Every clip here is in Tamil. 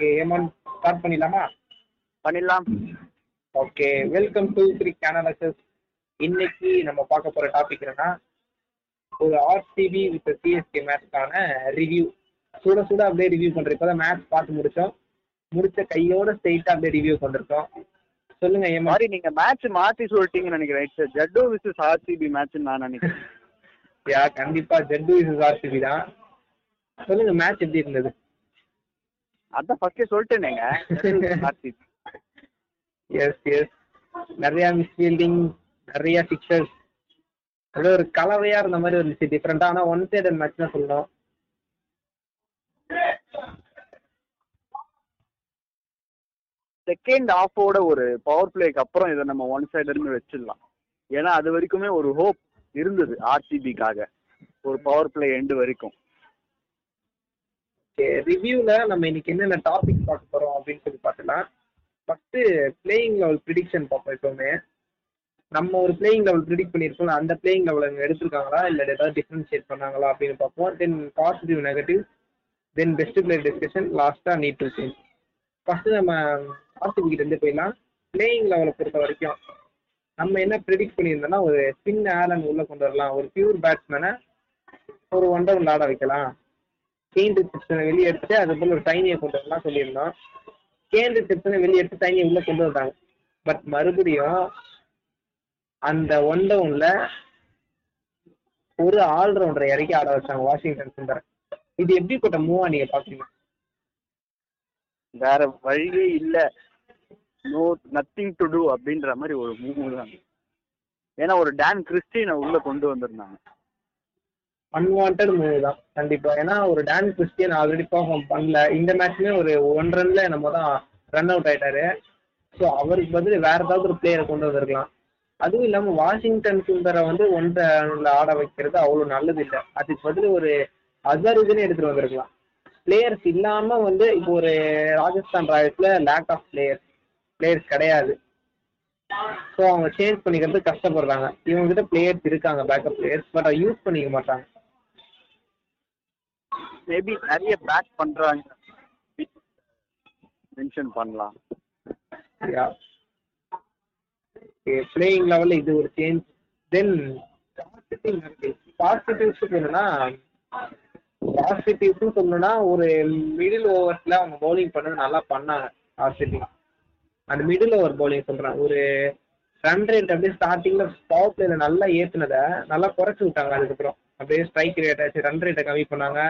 ஓகே ஏமான் ஸ்டார்ட் பண்ணிடலாமா? பண்ணிடலாம். Okay welcome to cric analysis இன்னைக்கு நம்ம பார்க்க போற டாபிக் என்னன்னா ஒரு ஆர்சிபி வித் சிஎஸ்கே மேட்ச்க்கான ரிவ்யூ சுட சுட அப்படியே ரிவ்யூ பண்றோம் இப்பதான் மேட்ச் பார்த்து முடிச்சோம். முடிச்ச கையோட ஸ்ட்ரெயிட்டா அப்படியே ரிவ்யூ பண்ணிருக்கோம். சொல்லுங்க ஏமா. மாதிரி நீங்க மேட்ச் மாத்தி சொல்லிட்டீங்கன்னு நினைக்கிறேன். ஜட்டு விசஸ் ஆர்சிபி மேட்ச் நான் நினைக்கிறேன். யா கண்டிப்பா ஜட்டு விசஸ் ஆர்சிபி தான். சொல்லுங்க மேட்ச் எப்படி இருந்தது? அதான் ஃபர்ஸ்டே சொல்லிட்டேனேங்க. ஆர்சிபி எஸ் எஸ் நிறைய மிஸ்ஃபீல்டிங் நிறைய சிக்ஸர்ஸ் அப்படியே ஒரு கலவையா இருந்த மாதிரி இருந்துச்சு டிஃப்ரெண்டா ஆனா ஒன் சைடு மேட்ச் தான் சொல்லணும் செகண்ட் ஆஃபோட ஒரு பவர் பிளேக்கு அப்புறம் இதை நம்ம ஒன் சைடுன்னு வச்சிடலாம். ஏன்னா அது வரைக்குமே ஒரு ஹோப் இருந்தது ஆர்சிபிக்காக ஒரு பவர் பிளே எண்டு வரைக்கும். ரிவ்யூல நம்ம இன்னைக்கு என்னென்ன டாபிக் பார்க்க போறோம் அப்படின்னு சொல்லி பார்க்கலாம் ஃபர்ஸ்ட் பிளேயிங் லெவல் ப்ரிடிக்ஷன் பார்ப்போம் எப்பவுமே. நம்ம ஒரு பிளேயிங் லெவல் ப்ரிடிக்ட் பண்ணியிருக்கோம் அந்த பிளேயிங் லெவல் அங்கே எடுத்திருக்காங்களா? இல்லை ஏதாவது டிஃபரன்ஷியேட் பண்ணாங்களா அப்படின்னு பார்ப்போம். Then positive negative then best player discussion லாஸ்டா நீட் டு சேஞ்ச் ஃபர்ஸ்ட் நம்ம ஆர்சிபி கிட்ட இருந்து போயிடலாம். பிளேயிங் லெவலை பொறுத்த வரைக்கும் நம்ம என்ன ப்ரிடிக்ட் பண்ணியிருந்தோம்னா ஒரு ஸ்பின் ஆலன் உள்ள கொண்டு வரலாம். ஒரு பியூர் பேட்ஸ்மேனை ஒரு ஒன் டவுன் ஆட வைக்கலாம். கேன் ரிசப்ஷனை வெளியே எடுத்து அது போல ஒரு டைனியை கொண்டு வரலாம் சொல்லியிருந்தோம். கேன் ரிசப்ஷனை வெளியே எடுத்து டைனியை உள்ள கொண்டு வந்தாங்க. பட் மறுபடியும் அந்த ஒன் டவுன்ல ஒரு ஆல்ரவுண்டரை இறக்கி ஆட வச்சாங்க வாஷிங்டன் சுந்தர் இது எப்படிப்பட்ட மூவா நீங்க பாக்குறீங்க வேற வழியே இல்ல. நோ நத்திங் டு டூ அப்படின்ற மாதிரி ஒரு மூவ் தான். ஏன்னா ஒரு டான் கிறிஸ்டினை உள்ள கொண்டு வந்திருந்தாங்க. அன்வான்ட் மூவி தான் கண்டிப்பா. ஏன்னா ஒரு டேன் கிறிஸ்டியன் ஆல்ரெடி பர்ஃபார்ம் பண்ணல. இந்த மேட்ச்லயே ஒரு ஒன் ரன்ல நம்ம தான் ரன் அவுட் ஆயிட்டாரு. ஸோ அவருக்கு பதில் வேற ஏதாவது ஒரு பிளேயரை கொண்டு வந்திருக்கலாம். அதுவும் இல்லாம வாஷிங்டன் சுந்தரை வந்து ஒன் ரன்ல ஆட வைக்கிறது அவ்வளவு நல்லது இல்லை. அதுக்கு பதில் ஒரு அசருதுன்னு எடுத்துட்டு வந்திருக்கலாம். பிளேயர்ஸ் இல்லாம வந்து இப்போ ஒரு ராஜஸ்தான் ராயல்ஸ்ல லேக் ஆஃப் பிளேயர்ஸ் பிளேயர்ஸ் கிடையாது. ஸோ அவங்க சேஞ்ச் பண்ணிக்கிறது கஷ்டப்படுறாங்க. இவங்க கிட்ட பிளேயர்ஸ் இருக்காங்க பேக்கப் பிளேயர்ஸ் பட் யூஸ் பண்ணிக்க மாட்டாங்க. மேபி நிறைய பேக் பண்றாங்க. மென்ஷன் பண்ணலாம். பிளேயிங் லெவல்ல இது ஒரு சேஞ்ச் தென் பாசிட்டிவ்ஸ் என்னன்னா பாசிட்டிவ்ஸ் சொல்லணும்னா ஒரு மிடில் ஓவர்ஸ்ல அவங்க பவுலிங் பண்ணது நல்லா பண்ணாங்க ஆர்சிபி அந்த மிடில் ஓவர் பவுலிங் சொல்றேன். ஒரு ரன் ரேட் அப்படியே ஸ்டார்டிங்ல பவர் பிளேல நல்லா ஏத்துனத நல்லா குறைச்சு விட்டாங்க அதுக்கப்புறம். அப்படியே ஸ்ட்ரைக் ரேட் ஆச்சு ரன் ரேட்டை கம்மி பண்ணாங்க.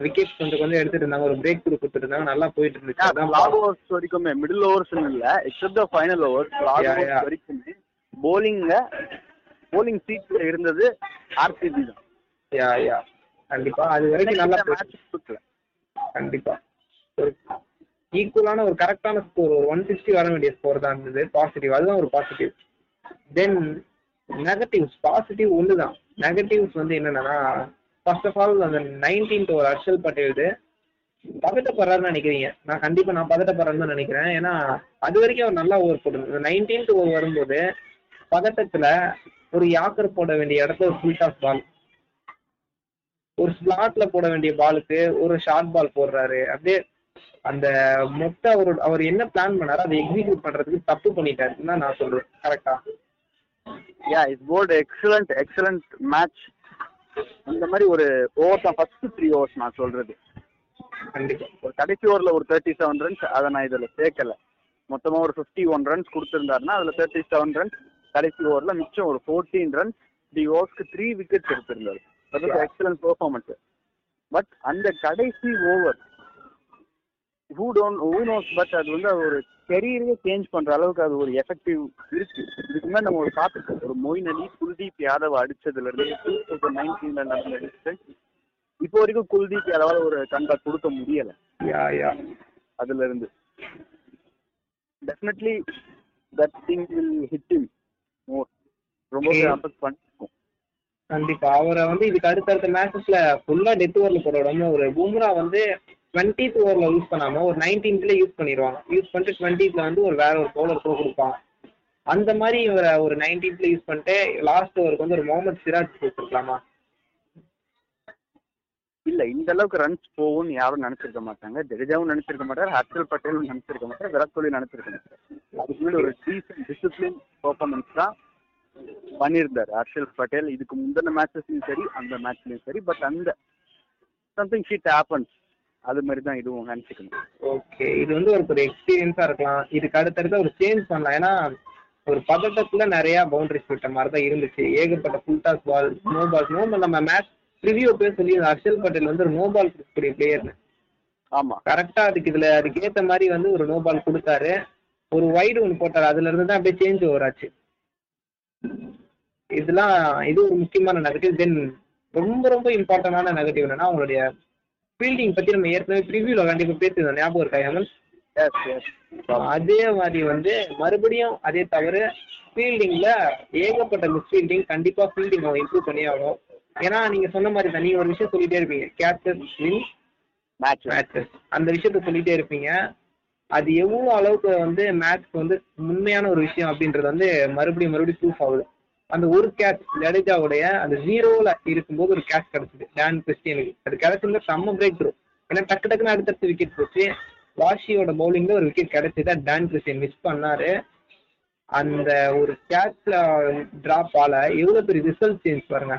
விக்கெட் கொஞ்சம் கொஞ்சம் எடுத்துட்டு இருந்தாங்க. ஒரு பிரேக் கொடுத்துட்டு இருந்தாங்க. நல்லா போயிட்டு இருந்துச்சு. அதான் லாங் ஓவர்ஸ் வரைக்குமே மிடில் ஓவர்ஸ் இல்ல except the final overs long. Overs வரைக்குமே போலிங்ல போலிங் சீட்ல இருந்தது ஆர்சிபி தான். யா யா கண்டிப்பா. அது வரைக்கும் நல்லா போயிட்டு மேட்ச் கண்டிப்பா. ஒரு ஈக்குவலான ஒரு கரெக்டான ஸ்கோர் ஒரு ஒன் சிக்ஸ்டி வர வேண்டிய ஸ்கோர் தான் இருந்தது. பாசிட்டிவ் அதுதான் ஒரு பாசிட்டிவ் தென் நெகட்டிவ்ஸ் பாசிட்டிவ் ஒன்று தான் நெகட்டிவ்ஸ் வந்து என்னன்னா ஃபர்ஸ்ட் ஆஃப் ஆல் அந்த நைன்டீன்த் ஒரு ஹர்ஷல் பட்டேல் பதட்டப்படுறாருன்னு நினைக்கிறீங்க. நான் கண்டிப்பா நான் பதட்டப்படுறேன்னு தான் நினைக்கிறேன். ஏன்னா அது வரைக்கும் அவர் நல்லா ஓவர் போட்டு நைன்டீன்த் ஓவர் வரும்போது பதட்டத்துல ஒரு யாக்கர் போட வேண்டிய இடத்துல ஒரு ஃபுல் டாஸ் பால் ஒரு ஸ்லாட்ல போட வேண்டிய பாலுக்கு ஒரு ஷார்ட் பால் போடுறாரு. அப்படியே அந்த மொத்த அவர் அவர் என்ன பிளான் பண்ணாரோ அதை எக்ஸிக்யூட் பண்றதுக்கு தப்பு பண்ணிட்டாருன்னு தான் நான் சொல்றேன். கரெக்டா yeah is bold excellent excellent match இந்த மாதிரி ஒரு ஓவர் தான் ஃபர்ஸ்ட் த்ரீ ஓவர்ஸ் நான் சொல்றது. கண்டிப்பா. ஒரு கடைசி ஓவர்ல ஒரு தேர்ட்டி செவன் ரன்ஸ் அதை நான் இதுல சேர்க்கல. மொத்தமா ஒரு ஃபிஃப்டி ஒன் ரன்ஸ் கொடுத்துருந்தாருன்னா அதுல தேர்ட்டி செவன் ரன்ஸ் கடைசி ஓவர்ல மிச்சம் ஒரு ஃபோர்டீன் ரன்ஸ் த்ரீ ஓவர்ஸ்க்கு த்ரீ விக்கெட்ஸ் எடுத்திருந்தாரு. அது எக்ஸலன்ட் பெர்ஃபார்மன்ஸ் பட் அந்த கடைசி over who don't who knows but அது வந்து ஒரு கெரியரே சேஞ்ச் பண்ற அளவுக்கு அது ஒரு எஃபெக்டிவ் இருக்கு. இதுக்கு முன்னாடி நம்ம ஒரு பார்த்துருக்கோம் ஒரு மொயின் அலி குல்தீப் யாதவ் அடிச்சதுல இருந்து டூ தௌசண்ட் நைன்டீன்ல நடந்த டிஸ்டன்ஸ் இப்போ வரைக்கும் குல்தீப் யாதவால ஒரு கம்பேக் கொடுக்க முடியல. அதுல இருந்து definitely that thing will hit him more Okay. Affect பண்ணிருக்கும். கண்டிப்பா. அவரை வந்து இதுக்கு அடுத்தடுத்த மேட்சஸ்ல ஃபுல்லா டெத் ஓவர்ல போட விடாம ஒரு பும்ரா வந்து டுவெண்ட்டித் ஓவர்ல யூஸ் பண்ணாம ஒரு நைன்டீன்த்ல யூஸ் பண்ணிடுவாங்க யூஸ் பண்ணிட்டு டுவெண்ட்டித்ல வந்து ஒரு வேற ஒரு பவுலர் த்ரோ கொடுப்பாங்க அந்த மாதிரி இவரை ஒரு நைன்டீன்த்ல யூஸ் பண்ணிட்டு லாஸ்ட் ஓவருக்கு வந்து ஒரு முகமது சிராஜ் கொடுத்துருக்கலாமா? இல்ல இந்த அளவுக்கு ரன்ஸ் போகும்னு யாரும் நினைச்சிருக்க மாட்டாங்க. ஜடேஜாவும் நினைச்சிருக்க மாட்டாரு ஹர்ஷல் பட்டேலும் நினைச்சிருக்க மாட்டாரு விராட் கோலி நினைச்சிருக்க மாட்டாரு. அதுக்கு முன்னாடி ஒரு டீசன்ட் டிசிப்ளின் பெர்ஃபார்மன்ஸ் தான் பண்ணியிருந்தாரு. ஹர்ஷல் பட்டேல் இதுக்கு முந்தின மேட்சஸ்லயும் சரி அந்த மேட்ச்லயும் சரி பட் அந்த சம்திங் ஷீட் ஹேப்பன்ஸ் அது மாதிரி தான் இதுவும் நினைச்சுக்கணும். ஓகே இது வந்து ஒரு ஒரு எக்ஸ்பீரியன்ஸா இருக்கலாம். இதுக்கு அடுத்தடுத்து ஒரு சேஞ்ச் பண்ணலாம். ஏன்னா ஒரு பதட்டத்துல நிறைய பவுண்டரிஸ் விட்ட மாதிரி தான் இருந்துச்சு. ஏகப்பட்ட full toss ball no ball no நம்ம மேட்ச் ரிவ்யூ போய் சொல்லி ஹர்ஷல் பட்டேல் வந்து ஒரு நோ பால் கொடுக்கக்கூடிய பிளேயர்னு ஆமா. கரெக்டா அதுக்கு இதுல அதுக்கு ஏத்த மாதிரி வந்து ஒரு நோ பால் கொடுத்தாரு. ஒரு வைடு ஒன்று போட்டாரு. அதுல இருந்து தான் அப்படியே சேஞ்ச் ஓவர் ஆச்சு. இதெல்லாம் இது ஒரு முக்கியமான நெகட்டிவ் தென் ரொம்ப ரொம்ப இம்பார்ட்டன்டான நெகட்டிவ் என்னன்னா அவங்களுடைய ஃபீல்டிங் பத்தி நம்ம ஏற்கனவே ப்ரிவியூல கண்டிப்பா பேசியிருந்தோம். ஞாபகம் இருக்கா ஹேமன் அதே மாதிரி வந்து மறுபடியும் அதே தவிர ஃபீல்டிங்ல ஏகப்பட்ட மிஸ் ஃபீல்டிங் கண்டிப்பா ஃபீல்டிங் அவங்க இம்ப்ரூவ் பண்ணி ஆகணும். ஏன்னா நீங்க சொன்ன மாதிரி தான் நீங்க ஒரு விஷயம் சொல்லிட்டே இருப்பீங்க. கேப்டஸ் வின் மேட்ச் மேட்சஸ் அந்த விஷயத்த சொல்லிட்டே இருப்பீங்க. அது எவ்வளவு அளவுக்கு வந்து மேட்ச்க்கு வந்து உண்மையான ஒரு விஷயம் அப்படின்றது வந்து மறுபடியும் மறுபடியும் ப்ரூஃப் ஆகுது. அந்த ஒரு கேட்ச் ஜடேஜாவுடைய அந்த ஜீரோல இருக்கும்போது ஒரு கேட்ச் கிடைச்சது. டான் கிறிஸ்டியனுக்கு அது கிடைச்சிருந்தா செம்ம பிரேக் த்ரூ ஏன்னா டக்கு டக்குன்னு அடுத்தடுத்து விக்கெட் போச்சு. வாஷியோட பவுலிங்ல ஒரு விக்கெட் கிடைச்சது. டான் கிறிஸ்டியன் மிஸ் பண்ணாரு. அந்த ஒரு கேட்ச்ல டிராப் ஆல எவ்வளவு பெரிய ரிசல்ட் சேஞ்ச் பாருங்க.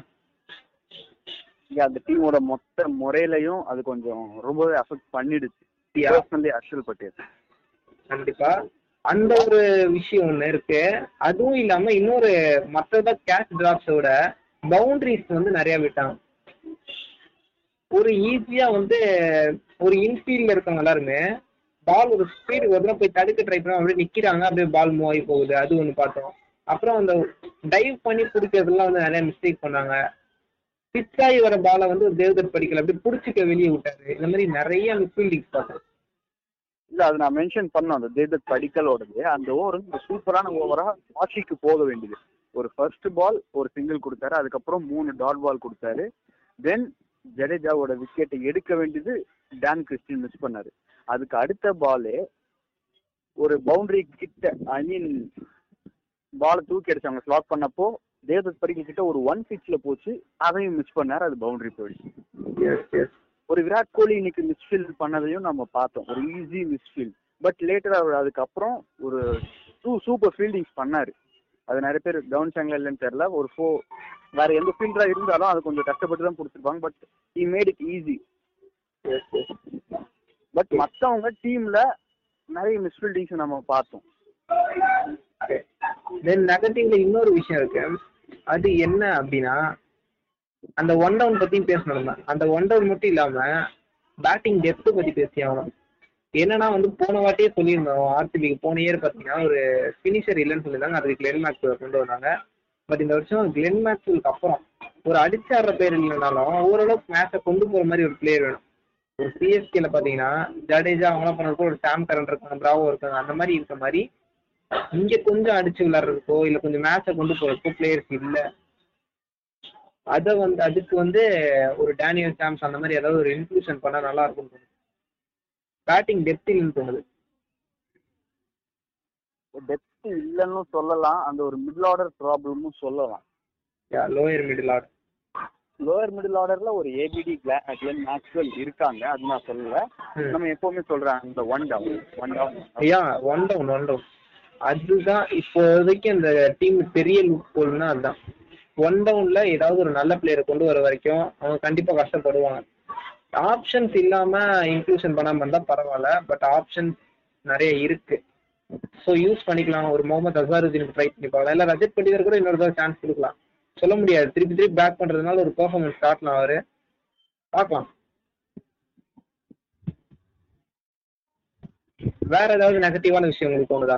அந்த டீமோட மொத்த முறையிலையும் அது கொஞ்சம் ரொம்பவே அஃபெக்ட் பண்ணிடுச்சு. பர்சனலி ஹர்ஷல் பட்டேல். கண்டிப்பா. அந்த ஒரு விஷயம் ஒண்ணு இருக்கு. அதுவும் இல்லாம இன்னொரு மற்றதா கேஷ் டிராப்ஸோட பவுண்டரிஸ் வந்து நிறைய விட்டாங்க. ஒரு ஈஸியா வந்து ஒரு இன்ஃபீல்ட்ல இருக்கவங்க எல்லாருமே பால் ஒரு ஸ்பீடு ஒரு போய் தடுக்க ட்ரை பண்ண அப்படியே நிக்கிறாங்க அப்படியே பால் மூவ் ஆகி போகுது. அது ஒண்ணு பார்த்தோம். அப்புறம் அந்த டைவ் பண்ணி பிடிக்கிறதுலாம் வந்து நிறைய மிஸ்டேக் பண்ணாங்க. பிச் ஆகி வர பாலை வந்து தேவதர் படிக்கல அப்படியே பிடிச்சிக்க வெளியே விட்டாரு. இந்த மாதிரி நிறைய மிஸ்ஃபீல்டிங்ஸ் பார்த்தோம். இல்ல அது நான் மென்ஷன் பண்ணோம் அந்த தேதத் படிக்கலோடது. அந்த ஓவர் சூப்பரான ஓவரா வாஷிக்கு போக வேண்டியது. ஒரு ஃபர்ஸ்ட் பால் ஒரு சிங்கிள் கொடுத்தாரு அதுக்கப்புறம் மூணு டாட் பால் கொடுத்தாரு. தென் ஜடேஜாவோட விக்கெட்டை எடுக்க வேண்டியது டான் கிறிஸ்டின் மிஸ் பண்ணாரு. அதுக்கு அடுத்த பாலே ஒரு பவுண்டரி கிட்ட ஐ மீன் பாலை தூக்கி அடிச்சாங்க ஸ்லாட் பண்ணப்போ தேவதத் படிக்கல் கிட்ட ஒரு ஒன் பிச்ல போச்சு அதையும் மிஸ் பண்ணாரு அது பவுண்டரி போயிடுச்சு. ஒரு விராட் கோலி இன்னைக்கு மிஸ்ஃபீல் பண்ணதையும் நம்ம பார்த்தோம். ஒரு ஈஸி மிஸ்ஃபீல் பட் லேட்டர் அவர் அதுக்கப்புறம் ஒரு டூ சூப்பர் ஃபீல்டிங்ஸ் பண்ணாரு. அது நிறைய பேர் கவனிச்சாங்களா இல்லைன்னு தெரியல. ஒரு ஃபோ வேற எந்த ஃபீல்டரா இருந்தாலும் அது கொஞ்சம் கஷ்டப்பட்டு தான் கொடுத்துருப்பாங்க. But he made it easy but மத்தவங்க டீம்ல நிறைய மிஸ்ஃபீல்டிங்ஸ் நம்ம பார்த்தோம். தென் நெகட்டிவ்ல இன்னொரு விஷயம் இருக்கு. அது என்ன அப்படின்னா அந்த ஒன் டவுன் பத்தியும் பேசணும் நம்ம. அந்த ஒன் டவுன் மட்டும் இல்லாம பேட்டிங் டெப்த் பத்தி பேசி ஆகணும் என்னன்னா வந்து போன வாட்டியே சொல்லியிருந்தோம் ஆர்சிபிக்கு போன இயர் பாத்தீங்கன்னா ஒரு ஃபினிஷர் இல்லைன்னு சொல்லியிருந்தாங்க. அதுக்கு கிளென் மேக்ஸ்வெல் கொண்டு வந்தாங்க. பட் இந்த வருஷம் கிளென் மேக்ஸ்வெலுக்கு அப்புறம் ஒரு அடிச்சாடுற பேர் இல்லைனாலும் ஓரளவுக்கு மேட்சை கொண்டு போற மாதிரி ஒரு பிளேயர் வேணும். ஒரு சிஎஸ்கேல பாத்தீங்கன்னா ஜடேஜா அவங்களாம் பண்ணுறப்போ ஒரு சாம் கரண்ட் இருக்காங்க பிராவோ இருக்காங்க அந்த மாதிரி இருக்க மாதிரி இங்க கொஞ்சம் அடிச்சு விளாட்றதுக்கோ இல்ல கொஞ்சம் மேட்சை கொண்டு போறதுக்கோ பிளேயர்ஸ் இல்லை. அத வந்து அதுக்கு வந்து ஒரு டேனியல் சாம்ஸ் அந்த மாதிரி ஏதாவது ஒரு இன்க்ளூஷன் பண்ணா நல்லா இருக்கும் தோணுது. பேட்டிங் டெப்த் இல்லைன்னு தோணுது. டெப்த் இல்லைன்னு சொல்லலாம். அந்த ஒரு மிடில் ஆர்டர் ப்ராப்ளமும் சொல்லலாம். Lower middle order lower middle ஆர்டர்ல ஒரு ஏபிடி கிளென் மேக்ஸ்வெல் இருக்காங்க. அது நான் சொல்லல. நம்ம எப்பவுமே சொல்றேன் அந்த ஒன் டவுன் ஒன் டவுன் ஐயா ஒன் டவுன் ஒன் டவுன் அதுதான் இப்போதைக்கு அந்த டீம் பெரிய லுக் போல்னா அதுதான். ஒன் டவுன்ல ஏதாவது ஒரு நல்ல பிளேயரை கொண்டு வர வரைக்கும் அவங்க கண்டிப்பா கஷ்டப்படுவாங்க. ஆப்ஷன்ஸ் இல்லாம இன்க்ளூஷன் பண்ணாம இருந்தா பரவாயில்ல பட் ஆப்ஷன்ஸ் நிறைய இருக்கு. ஸோ யூஸ் பண்ணிக்கலாம். ஒரு முகமது அசாருதீனுக்கு ட்ரை பண்ணி பார்க்கலாம். இல்ல ரஜத் பண்டிதர் கூட இன்னொரு தடவை சான்ஸ் கொடுக்கலாம். சொல்ல முடியாது. திருப்பி திருப்பி பேக் பண்றதுனால ஒரு பெர்ஃபார்மன்ஸ் காட்டலாம் அவரு பார்க்கலாம். வேற ஏதாவது நெகட்டிவான விஷயம் உங்களுக்கு தோணுதா?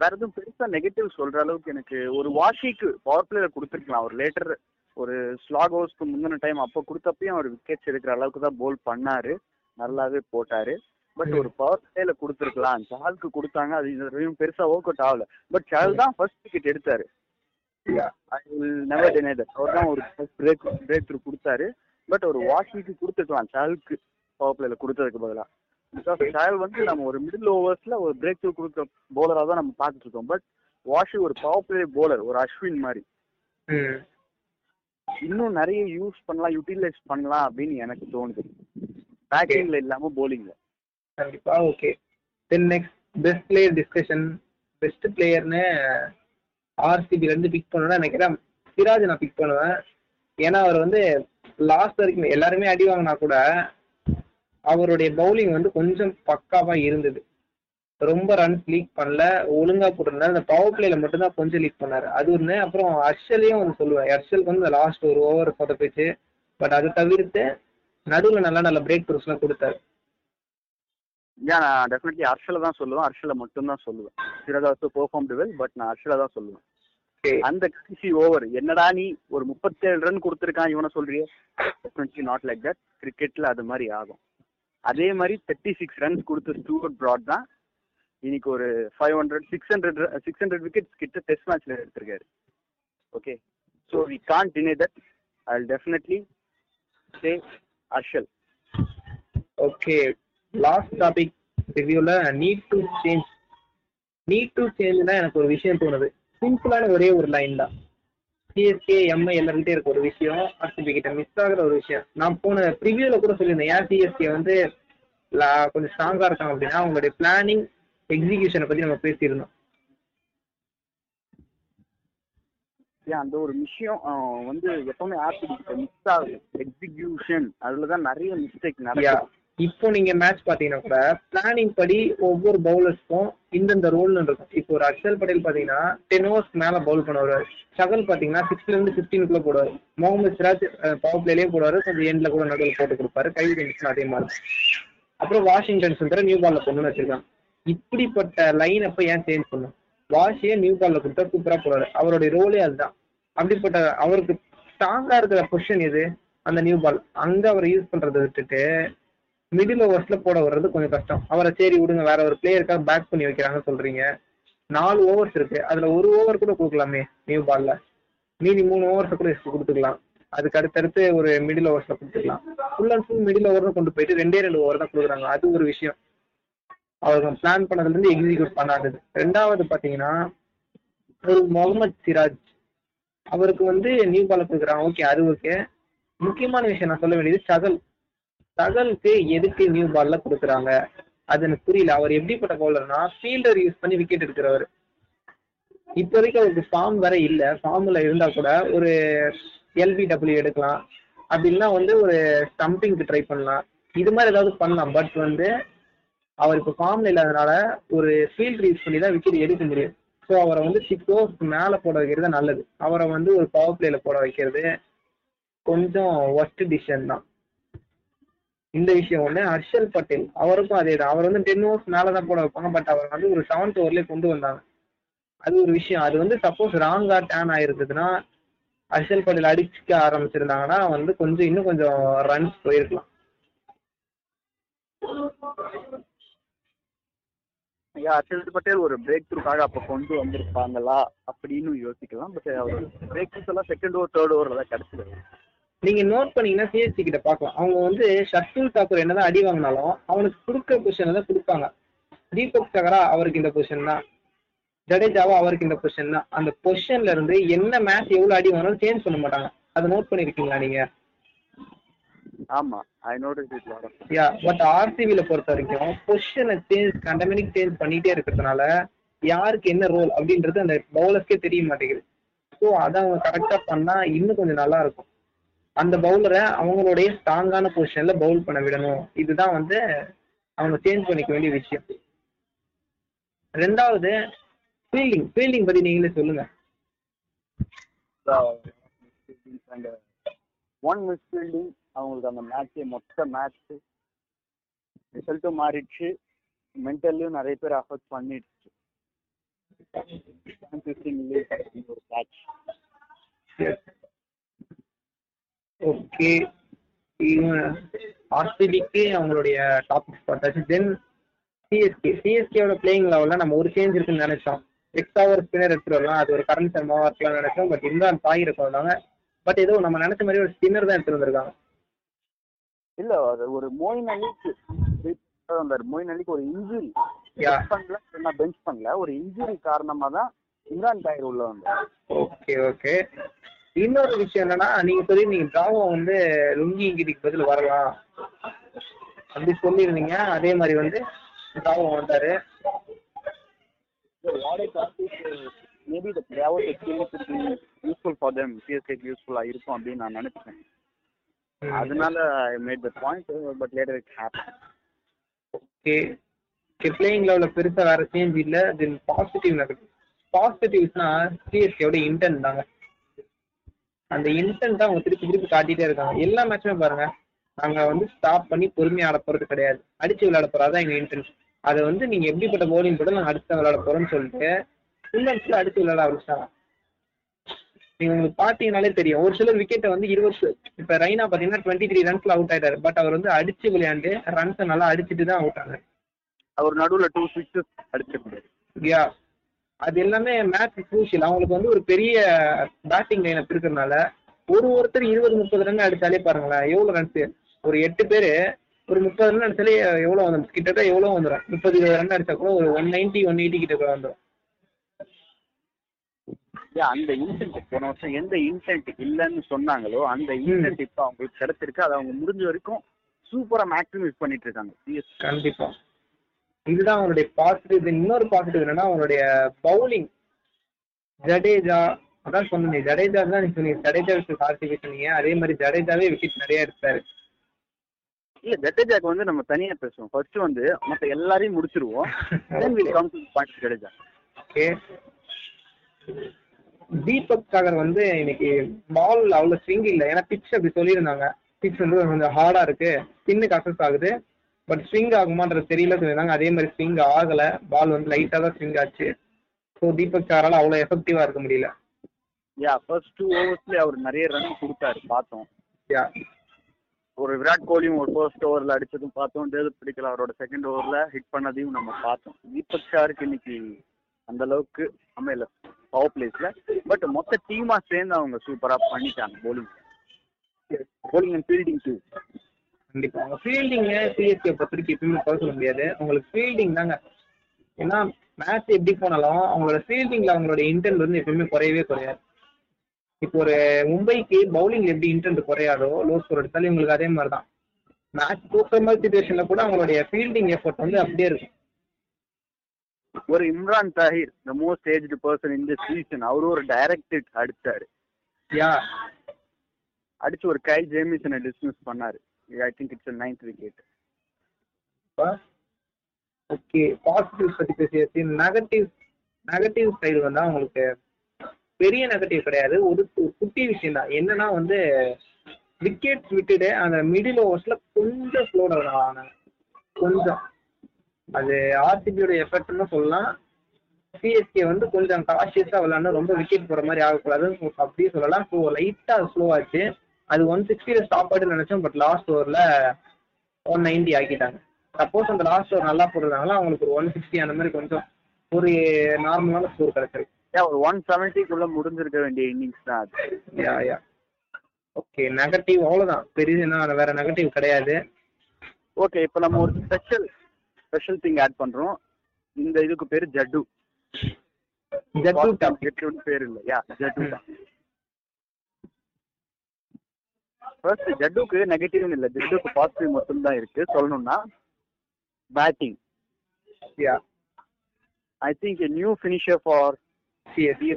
வேற எதுவும் பெருசா நெகட்டிவ் சொல்ற அளவுக்கு எனக்கு ஒரு வாஷிக்கு பவர் பிளேயர் கொடுத்துருக்கலாம். ஒரு லேட்டர் ஒரு ஸ்லாக் ஹவுஸ்க்கு முந்தின டைம் அப்போ கொடுத்தப்பையும் அவர் விக்கெட்ஸ் எடுக்கிற அளவுக்கு தான் போல் பண்ணாரு. நல்லாவே போட்டாரு. பட். ஒரு பவர் பிளேல கொடுத்துருக்கலாம். சால்க்கு கொடுத்தாங்க. அது இது வரையும் பெருசா ஒர்க் அவுட் ஆகல. பட் சால் தான் ஃபர்ஸ்ட் விக்கெட் எடுத்தாரு. I will never deny that அவர் தான் ஒரு பிரேக் பிரேக் த்ரூ கொடுத்தாரு. பட் ஒரு வாஷிக்கு கொடுத்துருக்கலாம். சால்க்கு பவர் பிளேல கொடுத்ததுக்கு பதிலா. பிகாஸ் சால் வந்து நம்ம ஒரு மிடில் ஓவர்ஸ்ல ஒரு பிரேக் த்ரூ கொடுக்குற போலரா தான் நம்ம பார்த்துட்டு இருக்கோம். பட் வாஷி ஒரு பவர் பிளே போலர் ஒரு அஸ்வின் மாதிரி. இன்னும் நிறைய யூஸ் பண்ணலாம் யூட்டிலைஸ் பண்ணலாம் அப்படின்னு எனக்கு தோணுது. பேட்டிங்ல இல்லாம போலிங்ல கண்டிப்பா okay then next best player discussion best பிளேயர்னு ஆர்சிபில இருந்து பிக் பண்ணணும்னா நினைக்கிறேன் சிராஜ் நான் பிக் பண்ணுவேன். ஏன்னா அவர் வந்து லாஸ்ட் வரைக்கும் எல்லாருமே அடி வாங்கினா கூட அவருடைய பவுலிங் வந்து கொஞ்சம் பக்காவா இருந்தது. ரொம்ப ரன்ஸ் லீக் பண்ணல ஒழுங்கா போட்டிருந்தாரு அந்த பவர் பிளேல மட்டும்தான் கொஞ்சம் லீக் பண்ணாரு. அது ஒன்று அப்புறம் ஹர்ஷலையும் வந்து சொல்லுவேன் ஹர்ஷலுக்கு வந்து லாஸ்ட் ஒரு ஓவர் சொதப்பிச்சு பட் அதை தவிர்த்து நடுவில் நல்ல நல்ல பிரேக் த்ரூஸ்லாம் கொடுத்தாரு. ஏன் நான் டெஃபினெட்லி ஹர்ஷல தான் சொல்லுவேன். ஹர்ஷல மட்டும் தான் சொல்லுவேன். Siraj also performed well but நான் ஹர்ஷல தான் சொல்லுவேன். அந்த கடைசி ஓவர் என்னடா நீ ஒரு முப்பத்தேழு ரன் கொடுத்துருக்கான் இவனை சொல்றியே? டெஃபினெட்லி நாட் லைக் தட் கிரிக்கெட்ல அது மாதிரி ஆகும். அதே மாதிரி தேர்ட்டி சிக்ஸ் ரன்ஸ் கொடுத்த ஸ்டூவர்ட் ப்ராட் தான் இன்னைக்கு ஒரு five hundred six hundred six hundred wickets கிட்ட டெஸ்ட் மேட்ச்ல எடுத்திருக்காரு. Okay so we continue that I will definitely say Harshal okay last topic ரிவ்யூல need to change need to சேஞ்ச்னா எனக்கு ஒரு விஷயம் தோணுது. சிம்பிளான ஒரே ஒரு லைன் தான். சிஎஸ்கே எம்ஐ எல்லார்கிட்டே இருக்க ஒரு விஷயம் ஆர்சிபி கிட்ட மிஸ் ஆகுற ஒரு விஷயம். நான் போன ப்ரிவியூல கூட சொல்லியிருந்தேன். ஏன் சிஎஸ்கே வந்து கொஞ்சம் ஸ்ட்ராங்கா இருக்காங்க அப்படின்னா அவங்களுடைய பிளானிங் எக்ஸிகியூஷனை பத்தி நம்ம பேசியிருந்தோம். அந்த ஒரு விஷயம் வந்து எப்பவுமே ஆர்சிபி கிட்ட மிஸ் ஆகுது. எக்ஸிகியூஷன் அதுல தான் நிறைய மிஸ்டேக் Yeah. இப்போ நீங்க மேட்ச் பாத்தீங்கன்னா கூட பிளானிங் படி ஒவ்வொரு பவுலர்ஸ்க்கும் இந்தந்த ரோல்னு இருக்கும். இப்போ ஒரு அக்ஷல் பட்டேல் பாத்தீங்கன்னா டென் ஓவர்ஸ் மேல பவுல் பண்ண வருவாரு சகல் பாத்தீங்கன்னா சிக்ஸ்ல இருந்து பிப்டீனுக்குள்ள போடுவாரு. முகமது சிராஜ் பவர் பிளேலயே போடுவாரு. கொஞ்சம் எண்ட்ல கூட நடுவில் போட்டு கொடுப்பாரு. கை கண்டிஷன் அதே மாதிரி. அப்புறம் வாஷிங்டன் சுந்தர நியூ பால்ல பொண்ணுன்னு வச்சிருக்காங்க. இப்படிப்பட்ட லைன் அப்ப ஏன் சேஞ்ச் பண்ணும் வாஷியே நியூ பால்ல கொடுத்தா சூப்பரா போடுவாரு. அவருடைய ரோலே அதுதான். அப்படிப்பட்ட அவருக்கு ஸ்ட்ராங்கா இருக்கிற பொசிஷன் எது? அந்த நியூ பால் அங்க அவர் யூஸ் பண்றதை விட்டுட்டு மிடில் ஓவர்ஸ்ல போட வர்றது கொஞ்சம் கஷ்டம். அவரை சரி விடுங்க வேற ஒரு பிளேயருக்காக பேக் பண்ணி வைக்கிறாங்க சொல்றீங்க. நாலு ஓவர்ஸ் இருக்கு. அதுல ஒரு ஓவர் கூட கொடுக்கலாமே நியூ பால்ல மீதி மூணு ஓவர்ஸ் கூட கொடுத்துக்கலாம். அதுக்கு அடுத்தடுத்து ஒரு மிடில் ஓவர்ஸ்ல கொடுத்துக்கலாம். Full and full middle over கொண்டு போயிட்டு ரெண்டே ரெண்டு ஓவர் தான் கொடுக்குறாங்க. அது ஒரு விஷயம். அவங்க பிளான் பண்ணதுல இருந்து எக்ஸிக்யூட் பண்ணாதது. ரெண்டாவது பாத்தீங்கன்னா ஒரு முகமது சிராஜ். அவருக்கு வந்து நியூ பால் கொடுக்குறாங்க. ஓகே அது ஓகே முக்கியமான விஷயம் நான் சொல்ல வேண்டியது சகல் சகலுக்கு எதுக்கு நியூ பால்ல கொடுக்குறாங்க? அது எனக்கு புரியல. அவர் எப்படிப்பட்ட பவுலர்னா ஃபீல்டர் யூஸ் பண்ணி விக்கெட் எடுக்கிறவர். இப்போதைக்கு அவருக்கு ஃபார்ம் வேற இல்ல. ஃபார்ம்ல இருந்தா கூட ஒரு எல்பிடபிள்யூ எடுக்கலாம். அப்படி இல்லைன்னா வந்து ஒரு ஸ்டம்பிங்க்கு ட்ரை பண்ணலாம். இது மாதிரி ஏதாவது பண்ணலாம். பட் வந்து அவர் இப்போ ஃபார்ம்ல இல்லாதனால ஒரு ஃபீல்டர் யூஸ் பண்ணி தான் விக்கெட் எடுக்க முடியும். ஸோ அவரை வந்து சிக்ஸ் ஓவர்ஸ் மேலே போட வைக்கிறது நல்லது. அவரை வந்து ஒரு பவர் பிளேல போட வைக்கிறது கொஞ்சம் ஒஸ்ட் டிசிஷன் தான். இந்த விஷயம் ஒண்ணு. ஹர்ஷல் பட்டேல். அவருக்கும் அதே தான். அவர் வந்து டென் ஓவர்ஸ் மேலதான் போட வைப்பாங்க பட் அவர் வந்து ஒரு செவன்த் ஓவர்லயே கொண்டு வந்தாங்க. அது ஒரு விஷயம். அது வந்து சப்போஸ் ராங்கா டேன் ஆயிருந்ததுன்னா ஹர்ஷல் பட்டேல் அடிச்சுக்க ஆரம்பிச்சிருந்தாங்கன்னா வந்து கொஞ்சம் இன்னும் கொஞ்சம் ரன்ஸ் போயிருக்கலாம். ஐயா அர்ஷல் பட்டேல் ஒரு பிரேக் த்ரூக்காக அப்ப கொண்டு வந்திருப்பாங்களா? அப்படின்னு யோசிக்கலாம். பட் அவர் பிரேக் த்ரூஸ் எல்லாம் செகண்ட் ஓவர் தேர்ட் ஓவர்ல தான் கிடைச்சது நீங்க நோட் பண்ணீங்கன்னா சிஎஸ்சி கிட்ட பார்க்கலாம். அவங்க வந்து ஷர்துல் தாக்கூர் என்னதான் அடி வாங்கினாலும் அவனுக்கு கொடுக்குற பொசிஷன்ல தான் கொடுப்பாங்க. தீபக் சகரா அவருக்கு இந்த பொசிஷன் தான். ஜடேஜாவா அவருக்கு இந்த பொசிஷன் தான். அந்த பொசிஷன்ல இருந்து என்ன மேட்ச் எவ்வளவு அடி வாங்கினாலும் சேஞ்ச் பண்ண மாட்டாங்க. அதை நோட் பண்ணிருக்கீங்களா நீங்க? ஆமா ஐ நோட்டிஸ் யா பட் ஆர்சிபில பொறுத்த வரைக்கும் பொசிஷனை சேஞ்ச் கண்டமேனிக் சேஞ்ச் பண்ணிட்டே இருக்கிறதுனால யாருக்கு என்ன ரோல் அப்படின்றது அந்த பவுலர்ஸ்க்கே தெரிய மாட்டேங்குது. ஸோ அதை அவங்க கரெக்டா பண்ணா இன்னும் கொஞ்சம் நல்லா இருக்கும். அந்த பவுலரை அவங்களுடைய ஸ்ட்ராங்கான பொசிஷன்ல பவுல் பண்ண விடணும். இதுதான் வந்து அவங்க சேஞ்ச் பண்ணிக்க வேண்டிய விஷயம். ரெண்டாவது ஃபீல்டிங் ஃபீல்டிங் பத்தி நீங்களே சொல்லுங்க. ஒன் மிஸ் ஃபீல்டிங் அவங்களுக்கு அந்த மேட்ச்சே மொத்த மேட்ச் ரிசல்ட்டும் மாறிடுச்சு. மென்டல்லையும் நிறைய பேர் அஃபெக்ட் பண்ணிடுச்சு. ஒரு மேட்ச் ஓகே. ஆர்சிபிக்கு அவங்களுடைய டாபிக்ஸ் பார்த்தாச்சு. தென் சிஎஸ்கே சிஎஸ்கேவோட பிளேயிங் லெவலில் நம்ம ஒரு சேஞ்ச் இருக்குன்னு நினைச்சோம். எக்ஸ்ட்ரா ஒரு ஸ்பின்னர் எடுத்துட்டு வரலாம். அது ஒரு கரண் சர்மாவா இருக்கலாம் நினைச்சோம். பட் இம்ரான் தாயிர் வந்தாங்க பட் ஏதோ நம்ம நினைச்ச மாதிரி ஒரு ஸ்பின்னர் தான் எடுத்துட்டு வந்திருக்காங்க. இல்ல அது ஒரு மோயின் அலிக்கு வந்தாரு மோயின் அலிக்கு ஒரு இன்ஜுரி. பண்ணல நான் பெஞ்ச் பண்ணல. ஒரு இன்ஜுரி காரணமா தான் இம்ரான் தாயர் உள்ள வந்தார். ஓகே ஓகே இன்னொரு விஷயம் என்னன்னா நீங்க நீங்க டிராவோ வந்து லுங்கி இங்கிட்டிக்கு பதில் வரலாம். அப்படி சொல்லியிருந்தீங்க அதே மாதிரி வந்து டிராவோ வந்தாரு. experience would be useful for them, CSK யூஸ்ஃபுல்லா இருக்கும் அப்படின்னு நான் நினைச்சேன் அதனால I made the point but later it happen okay playing லெவலில் பெருசா வேற சேஞ்ச் இல்ல தென் பாசிட்டிவ் நெகட்டிவ் பாசிட்டிவ்ஸ்னா சிஎஸ்கேயோட இன்டென்ட் தாங்க. அந்த இன்டென்ட் அவங்க திருப்பி திருப்பி காட்டிட்டே இருக்காங்க. எல்லா மேட்சுமே பாருங்க நாங்க வந்து ஸ்டாப் பண்ணி பொறுமையா ஆட போறது கிடையாது. அடிச்சு விளையாட போறதா எங்க இன்டென்ட் அதை வந்து நீங்க எப்படிப்பட்ட போலிங் போட்டு நாங்க அடிச்சு விளையாட போறோம்னு சொல்லிட்டு ஃபுல் அடிச்சு விளையாட ஆரம்பிச்சிட்டாங்க. நீங்க உங்களுக்கு பாத்தீங்கனாலே தெரியும். ஒரு சிலர் விக்கெட்டை வந்து இருபது இப்ப ரெய்னா பாத்தீங்கன்னா டுவெண்ட்டி த்ரீ ரன்ஸ்ல அவுட் ஆயிட்டாரு. பட் அவர் வந்து அடிச்சு விளையாண்டு ரன்ஸை நல்லா அடிச்சுட்டு தான் அவுட் ஆனாரு. அவர் நடுவுல டூ சிக்ஸஸ் அடிச்சிருந்தாரு அது எல்லாமே மேட்ச் குரூஷியல் அவங்களுக்கு வந்து ஒரு பெரிய பேட்டிங் லைனப் இருக்கிறதுனால ஒரு ஒருத்தர் இருபது முப்பது ரன் அடிச்சாலே பாருங்களேன் எவ்வளவு ரன்ஸ் ஒரு எட்டு பேரு ஒரு முப்பது ரன் அடிச்சாலே எவ்வளவு வந்துடும் கிட்டத்தட்ட எவ்வளவு வந்துடும் முப்பது இருபது ரன் அடிச்சா கூட ஒரு ஒன் நைன்டி ஒன் எயிட்டி கிட்ட கூட வந்துடும் அந்த இன்டென்ட் போன வருஷம் எந்த இன்டென்ட் இல்லைன்னு சொன்னாங்களோ அந்த இன்டென்ட் இப்போ அவங்களுக்கு கிடைச்சிருக்கு. அதை அவங்க முடிஞ்ச வரைக்கும் சூப்பரா மேக்ஸிமைஸ் பண்ணிட்டு இருக்காங்க. கண்டிப்பா. இதுதான் அவனுடைய பாசிட்டிவ் இன்னொரு பாசிட்டிவ் என்னன்னா அவனுடைய பவுலிங் ஜடேஜா அதான் சொன்னீங்க ஜடேஜா தான் நீங்க சொன்னீங்க ஜடேஜா விட்டு கார்த்திகை சொன்னீங்க அதே மாதிரி ஜடேஜாவே விக்கெட் நிறைய எடுத்தாரு. இல்ல ஜடேஜாக்கு வந்து நம்ம தனியா பேசுவோம். ஃபர்ஸ்ட் வந்து மத்த எல்லாரையும் முடிச்சிருவோம். Come to the point of Jadeja. Okay Deepak Chahar வந்து இன்னைக்கு பால் அவ்வளவு ஸ்விங் இல்லை. ஏன்னா பிச் அப்படி சொல்லியிருந்தாங்க. பிச் வந்து கொஞ்சம் ஹார்டா இருக்கு. ஸ்பின்னுக்கு அசஸ் ஆகுது. பட் ஸ்விங் ஆகுமான்றது தெரியல சொல்லியிருந்தாங்க அதே மாதிரி ஸ்விங் ஆகல. பால் வந்து லைட்டா தான் ஸ்விங் ஆச்சு. ஸோ தீபக் சாகரால அவ்வளவு எஃபெக்டிவா இருக்க முடியல. யா ஃபர்ஸ்ட் டூ ஓவர்ஸ்ல அவர் நிறைய ரன் கொடுத்தாரு பார்த்தோம். யா ஒரு விராட் கோலியும் ஒரு ஃபர்ஸ்ட் ஓவர்ல அடிச்சதும் பார்த்தோம். டேவிட் பிடிக்கல அவரோட செகண்ட் ஓவர்ல ஹிட் பண்ணதையும் நம்ம பார்த்தோம். தீபக் ஷாருக்கு இன்னைக்கு அந்த அளவுக்கு அமையல பவர் பிளேஸ்ல பட் மொத்த டீமா சேர்ந்து அவங்க சூப்பரா பண்ணிட்டாங்க bowling bowling and fielding too கண்டிப்பா. அவங்க ஃபீல்டிங் சிஎஸ்கே பொறுத்த வரைக்கும் எப்பயுமே குறை சொல்ல முடியாது. அவங்களுக்கு ஃபீல்டிங் தாங்க. ஏன்னா மேட்ச் எப்படி போனாலும் அவங்களோட ஃபீல்டிங்ல அவங்களோட இன்டென்ட் வந்து எப்பயுமே குறையவே குறையாது. இப்போ ஒரு மும்பைக்கு பவுலிங்ல எப்படி இன்டென்ட் குறையாதோ லோ ஸ்கோர் எடுத்தாலும் இவங்களுக்கு அதே மாதிரி தான் மேட்ச் தூக்குற மாதிரி சுச்சுவேஷன்ல கூட அவங்களுடைய ஃபீல்டிங் எஃபர்ட் வந்து அப்படியே இருக்கும். ஒரு Imran Tahir the most aged person இந்த சீசன் அவரும் ஒரு டைரக்ட் அடிச்சாரு. யா அடிச்சு ஒரு கைல் ஜேமிசனை டிஸ்மிஸ் பண்ணாரு. I think it's ninth wicket okay positives பத்தி பேசியாச்சு நெகட்டிவ் நெகட்டிவ் சைடு வந்து அவங்களுக்கு பெரிய நெகட்டிவ் கிடையாது. ஒரு குட்டி விஷயம் தான். என்னன்னா வந்து விக்கெட் விட்டுட்டு அந்த மிடில் ஓவர்ஸ்ல கொஞ்சம் ஸ்லோ டவுன் ஆனாங்க கொஞ்சம். அது ஆர்சிபியோட எஃபெக்ட்னு சொல்லலாம். சிஎஸ்கே வந்து கொஞ்சம் காஷியஸா விளையாண்டு ரொம்ப விக்கெட் போற மாதிரி ஆகக்கூடாது அப்படியே சொல்லலாம். ஸோ லைட்டா ஸ்லோ ஆச்சு. அது ஒன் சிக்ஸ்டியில் ஸ்டாப் ஆயிட்டு நினைச்சோம் பட் லாஸ்ட் ஓவர்ல ஒன் நைன்டி ஆக்கிட்டாங்க. சப்போஸ் அந்த லாஸ்ட் ஓவர் நல்லா போடுறதுனால அவங்களுக்கு ஒரு ஒன் சிக்ஸ்டி அந்த மாதிரி கொஞ்சம் ஒரு நார்மலான ஸ்கோர் கிடைச்சிருக்கு. ஏன் ஒரு ஒன் செவன்ட்டிக்குள்ள முடிஞ்சிருக்க வேண்டிய இன்னிங்ஸ் தான் அது. யா யா ஓகே நெகட்டிவ் அவ்வளோதான் பெரிய என்ன வேற நெகட்டிவ் கிடையாது. ஓகே இப்போ நம்ம ஒரு ஸ்பெஷல் ஸ்பெஷல் திங் ஆட் பண்றோம். இந்த இதுக்கு பேரு ஜட்டு ஜட்டு பேர் இல்ல யா ஜட்டு தான். ஃபர்ஸ்ட் ஜட்டுக்கு நெகட்டிவ் இல்ல. ஜட்டுக்கு பாசிட்டிவ் மட்டும் தான் இருக்கு. சொல்லணும்னா batting yeah I think new finisher for CSK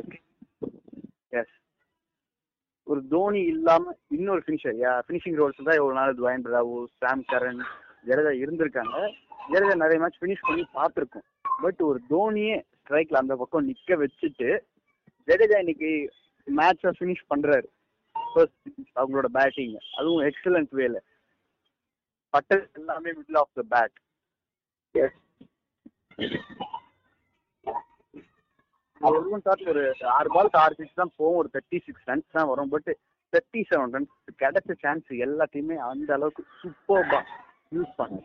yes ஒரு தோனி இல்லாம இன்னொரு ஃபினிஷர் யா ஃபினிஷிங் ரோல்ஸ் தான் இவ்வளவு நாள் துவாயின் ராவு சாம் கரன் ஜடேஜா இருந்திருக்காங்க. ஜடேஜா நிறைய மேட்ச் ஃபினிஷ் பண்ணி பார்த்துருக்கோம். பட் ஒரு தோனியே ஸ்ட்ரைக்ல அந்த பக்கம் நிக்க வச்சுட்டு ஜடேஜா இன்னைக்கு மேட்சை ஃபினிஷ் பண்றாரு. அவங்களோட பேட்டிங் அதுவும் எக்ஸலன்ட் வேல பட்டல் எல்லாமே middle of the bat yes அவருக்கும் சார் ஒரு ஆறு பாலுக்கு ஆறு சிக்ஸ் தான் போகும். ஒரு தேர்ட்டி சிக்ஸ் ரன்ஸ் தான் வரும். பட் தேர்ட்டி செவன் ரன்ஸ் கிடைச்ச சான்ஸ் எல்லாத்தையுமே அந்த அளவுக்கு சூப்பர்பா யூஸ் பண்ணு.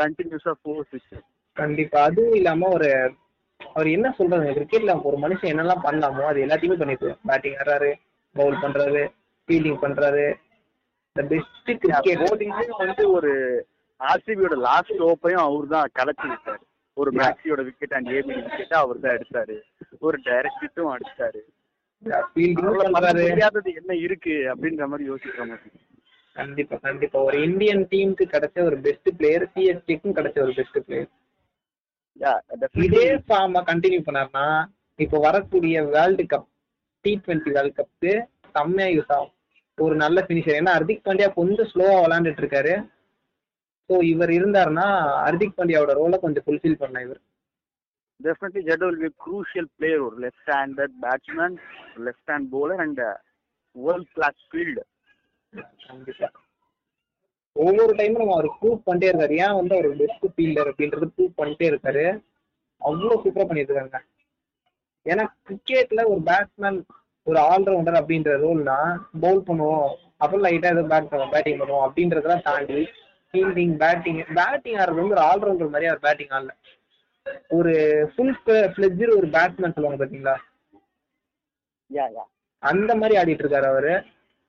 கண்டினியூஸா ஃபோர் சிக்ஸ் கண்டிப்பா. அதுவும் இல்லாம ஒரு அவர் என்ன சொல்றாங்க கிரிக்கெட்ல ஒரு மனுஷன் என்னெல்லாம் பண்ணலாமோ அது எல்லாத்தையுமே பண்ணிட்டு பேட்டிங் ஆடுறாரு பவுல் பண்றாரு. ஃபீல்டிங் பண்றாரு. த பெஸ்ட் கிரிக்கெட் வந்து ஒரு ஆர்சிபியோட லாஸ்ட் ஓப்பையும் அவர் தான் கலைச்சு விட்டாரு. ஒரு மேக்ஸியோட விக்கெட் அண்ட் ஏபி விக்கெட்டா அவர் தான் எடுத்தாரு. ஒரு டைரக்ட் ஹிட்டும் அடிச்சாரு. முடியாதது என்ன இருக்கு அப்படின்ற மாதிரி யோசிக்கிற மாதிரி. கண்டிப்பா கண்டிப்பா. ஒரு இந்தியன் டீமுக்கு கிடைச்ச ஒரு பெஸ்ட் பிளேயர் சிஎஸ்டிக்கும் கிடைச்ச ஒரு பெஸ்ட் பிளேயர் யா இதே ஃபார்ம கண்டினியூ பண்ணாருன்னா இப்போ வரக்கூடிய world cup T twenty world கப்க்கு செம்மையா யூஸ் ஆகும். ஒரு நல்ல ஃபினிஷர் ஏன்னா ஹர்திக் பாண்டியா கொஞ்சம் ஸ்லோவா விளையாண்டுட்டு இருக்காரு. ஸோ இவர் இருந்தாருன்னா ஹர்திக் பாண்டியாவோட ரோலை கொஞ்சம் ஃபுல்ஃபில் பண்ண இவர். டெஃபினெட்லி ஜெட் வில் பி க்ரூஷியல் பிளேயர் ஒரு left handed batsman left hand bowler and world class field ஒவ்வொரு டைமும் நம்ம அவர் ப்ரூவ் பண்ணிட்டே இருக்காரு. ஏன் வந்து அவர் பெஸ்ட் ஃபீல்டர் அப்படின்றது ப்ரூவ் பண்ணிட்டே இருக்காரு. அவ்வளோ சூப்பரா பண்ணிட்டு இருக்காங்க. ஏன்னா கிரிக்கெட்ல ஒரு பேட்ஸ்மேன் ஒரு ஆல்ரவுண்டர் அப்படின்ற ரோல்னா பவுல் பண்ணுவோம். அப்புறம் லைட்டா ஏதோ பேட் பேட்டிங் பண்ணுவோம். அப்படின்றதெல்லாம் தாண்டி ஃபீல்டிங் பேட்டிங் பேட்டிங் ஆடுறது வந்து ஒரு ஆல்ரவுண்டர் மாதிரி அவர் பேட்டிங் ஆடல. ஒரு ஃபுல் ஃபிளெஜர் ஒரு பேட்ஸ்மேன் சொல்லுவாங்க யா அந்த மாதிரி ஆடிட்டு இருக்காரு அவரு.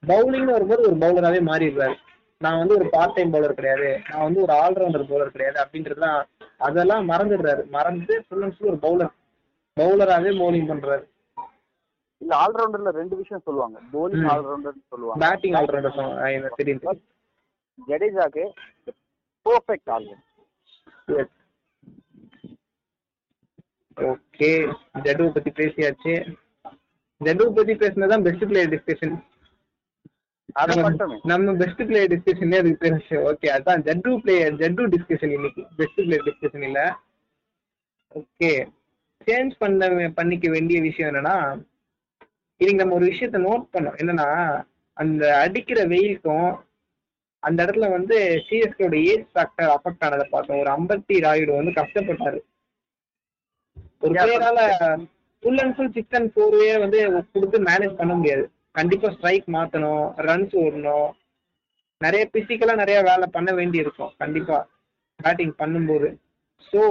பவுலிங்னு வரும்போது ஒரு பவுலராகவே மாறிடுறாரு நான் வந்து ஒரு பார்ட் டைம் பவுலர் கிடையாது. நான் வந்து ஒரு ஆல்ரவுண்டர் பவுலர் கிடையாது அப்படின்றதுலாம் அதெல்லாம் மறந்துடுறாரு. மறந்து ஃபுல் அண்ட் ஃபுல் ஒரு பவுலர் பவுலராகவே பவுலிங் பண்றாரு. இல்ல ஆல்ரவுண்டர்ல ரெண்டு விஷயம் சொல்லுவாங்க. bowling ம். ஆல்ரவுண்டர் சொல்லுவாங்க. பேட்டிங் ஆல்ரவுண்டர் தெரியும் ஜடேஜாக்கு பெர்ஃபெக்ட் ஆல்ரவுண்டர் ஓகே ஜட்டு பத்தி பேசியாச்சு. ஜட்டு பத்தி பேசினதான் பெஸ்ட் பிளேயர் டிஸ்கஷன் நம்ம பெஸ்ட் பிளேயர் டிஸ்கஷனே அதுக்கு பேர் ஓகே அதான் ஜட்டு பிளேயர் ஜட்டு டிஸ்கஷன் இன்னைக்கு. பெஸ்ட் பிளேயர் டிஸ்கஷன் இல்ல. ஓகே சேஞ்ச் பண்ண பண்ணிக்க வேண்டிய விஷயம் என்னன்னா இன்னைக்கு நம்ம ஒரு விஷயத்த நோட் பண்ணோம் என்னன்னா அந்த அடிக்கிற வெயிலுக்கும் அந்த இடத்துல வந்து சிஎஸ்கேட ஏஜ் ஃபேக்டர் அஃபெக்ட் ஆனதை பார்த்தோம். ஒரு அம்பத்தி ராயுடு வந்து கஷ்டப்பட்டாரு. ஒரு பிளேயரால full and full six and four way வந்து கொடுத்து மேனேஜ் பண்ண முடியாது. கண்டிப்பா ஸ்ட்ரைக் மாத்தணும் ரன்ஸ் ஓடணும். நிறைய பிசிக்கலா நிறைய வேலை பண்ண வேண்டி இருக்கும் கண்டிப்பா. பேட்டிங் பண்ணும்போது. ஸோ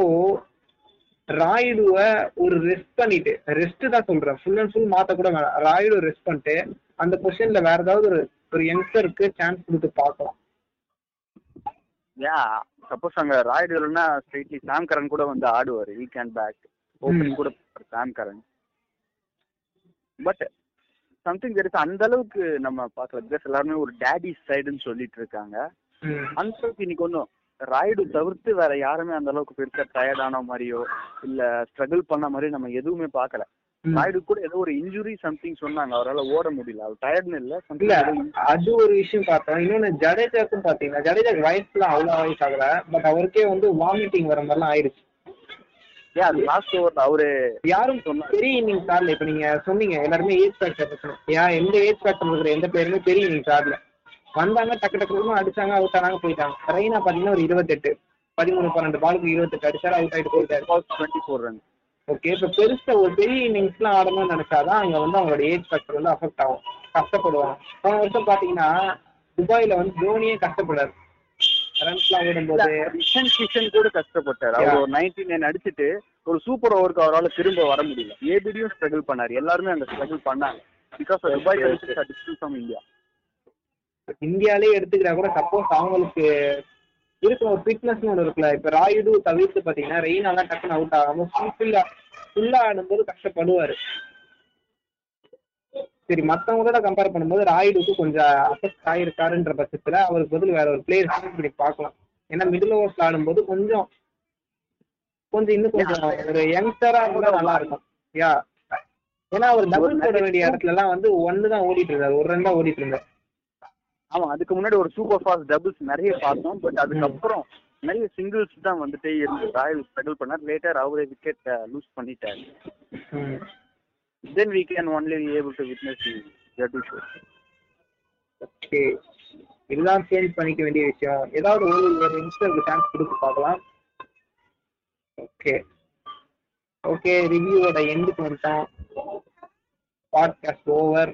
ராயுடுவை ஒரு ரெஸ்ட் பண்ணிட்டு ரெஸ்ட் தான் சொல்றேன். ஃபுல் அண்ட் ஃபுல் மாத்த கூட வேணாம். ராயுடு ரெஸ்ட் பண்ணிட்டு அந்த பொசிஷன்ல வேற ஏதாவது ஒரு ஒரு யங்ஸ்டருக்கு சான்ஸ் கொடுத்து பார்க்கலாம். யா சப்போஸ் அங்க ராய்டு இல்லைன்னா ஸ்ட்ரெயிட்லி சாம் கரன் கூட வந்து ஆடுவார். வீக் அண்ட் பேக் ஓப்பனிங் கூட சாம் கரன் பட் சம்திங் தெரியுது அந்த அளவுக்கு நம்ம பார்க்கல. பிகாஸ் எல்லாருமே ஒரு டேடி சைடுன்னு சொல்லிட்டு இருக்காங்க. ம். அந்த அளவுக்கு இன்னைக்கு ஒன்றும் ராய்டு தவிர்த்து வேற யாருமே அந்த அளவுக்கு பெருசா டயர்ட் ஆன மாதிரியோ இல்ல ஸ்ட்ரகிள் பண்ண மாதிரி நம்ம எதுவுமே பார்க்கல. ம். ராய்டு கூட ஏதோ ஒரு இன்ஜுரி சம்திங் சொன்னாங்க அவரால் ஓட முடியல. அவர் டயர்ட்னு இல்ல இல்ல அது ஒரு விஷயம் பார்த்தோம் இன்னொன்னு ஜடேஜாக்கும் பாத்தீங்கன்னா ஜடேஜாக்கு வயசுல அவ்வளவு வயசு ஆகல பட் அவருக்கே வந்து வாமிட்டிங் வர மாதிரிலாம் ஆயிடுச்சு லாஸ்ட் ஓவர்ல அவரு யாரும் பெரிய இன்னிங்ஸ் ஆடல. இப்ப நீங்க சொன்னீங்க எல்லாருமே ஏஜ் ஃபேக்டர் ஏன் எந்த ஏஜ் ஃபேக்டர் இருக்கிற எந்த பேருமே பெரிய இன்னிங்ஸ் ஆடல. வந்தாங்க டக்கு டக்கு அடிச்சாங்க அவுட் ஆனாங்க போயிட்டாங்க. ரெய்னா பாத்தீங்கன்னா ஒரு இருபத்தெட்டு பதிமூணு பன்னெண்டு பாலுக்கு இருபத்தெட்டு அடிச்சாரு அவுட் ஆயிட்டு போயிட்டாரு. டுவெண்ட்டி ஃபோர் ரன் ஓகே இப்ப பெருசா ஒரு பெரிய இன்னிங்ஸ்லாம் ஆடணும்னு நினைச்சாதான் அங்க வந்து அவங்களோட ஏஜ் ஃபேக்டர் வந்து அஃபெக்ட் ஆகும். கஷ்டப்படுவாங்க. போன வருஷம் பாத்தீங்கன்னா துபாயில வந்து தோனியே கஷ்டப்படாரு ரன்ஸ்லாம் ஓடும்போது. கிஷன் கிஷன் கூட கஷ்டப்பட்டாரு. அவர் ஒரு நைன்டி நைன் அடிச்சுட்டு ஒரு சூப்பர் ஓவருக்கு அவரால் திரும்ப வர முடியல. ஏபிடியும் ஸ்ட்ரகிள் பண்ணாரு. எல்லாருமே அங்க ஸ்ட்ரகிள் பண்ணாங்க. பிகாஸ் துபாய் ஃப்ரம் இந்தியா இந்தியாலே எடுத்துக்கிட்டா கூட சப்போஸ் அவங்களுக்கு இருக்கிற ஒரு ஃபிட்னஸ்னு ஒன்று இருக்குல்ல. இப்போ ராயுடு தவிர்த்து பார்த்தீங்கன்னா ரெயினாலாம் டக்குன்னு அவுட் ஆகாம ஃபுல்லா ஃபுல்லா ஆடும்போது கஷ்டப்படுவாரு. சரி மற்றவங்களோட கம்பேர் பண்ணும்போது ராயுடுக்கு கொஞ்சம் அஃபெக்ட் ஆயிருக்காருன்ற பட்சத்துல அவருக்கு பதில் வேற ஒரு பிளேயர் பண்ணி பார்க்கலாம். ஏன்னா மிடில் ஓவர்ஸ்ல ஆடும்போது கொஞ்சம் கொஞ்சம் இன்னும் கொஞ்சம் ஒரு யங்ஸ்டரா கூட நல்லா இருக்கும். யா ஏன்னா அவர் டபுள் போட வேண்டிய இடத்துல எல்லாம் வந்து ஒன்னு தான் ஓடிட்டு இருந்தார். ஒரு ரன் தான் ஓடிட்டு இருந்தார். ஆமா அதுக்கு முன்னாடி ஒரு சூப்பர் ஃபாஸ்ட் டபுள்ஸ் நிறைய பார்த்தோம் பட் அதுக்கப்புறம் நிறைய சிங்கிள்ஸ் தான் வந்துட்டே இருந்து ராயல் ஸ்ட்ரகிள் பண்ணார். லேட்டர் அவரே விக்கெட் லூஸ் பண்ணிட்டாரு. Then only be able to witness the Jaddu show okay இதுதான் சேஞ்ச் பண்ணிக்க வேண்டிய விஷயம். ஏதாவது ஒரு ஒரு யங்ஸ்டருக்கு சான்ஸ் கொடுத்து பார்க்கலாம். ஓகே ஓகே ரிவ்யூவோட எண்டுக்கு வந்துட்டோம். பாட்காஸ்ட் ஓவர்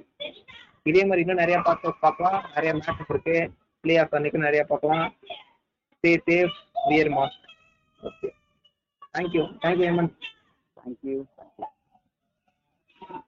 இதே மாதிரி இன்னும் நிறைய பார்க்க பார்க்கலாம். நிறைய மேட்சஸ் இருக்கு. பிளே ஆஃப் அன்னைக்கு நிறைய பார்க்கலாம். Stay safe wear mask okay thank you thank you Hemant thank you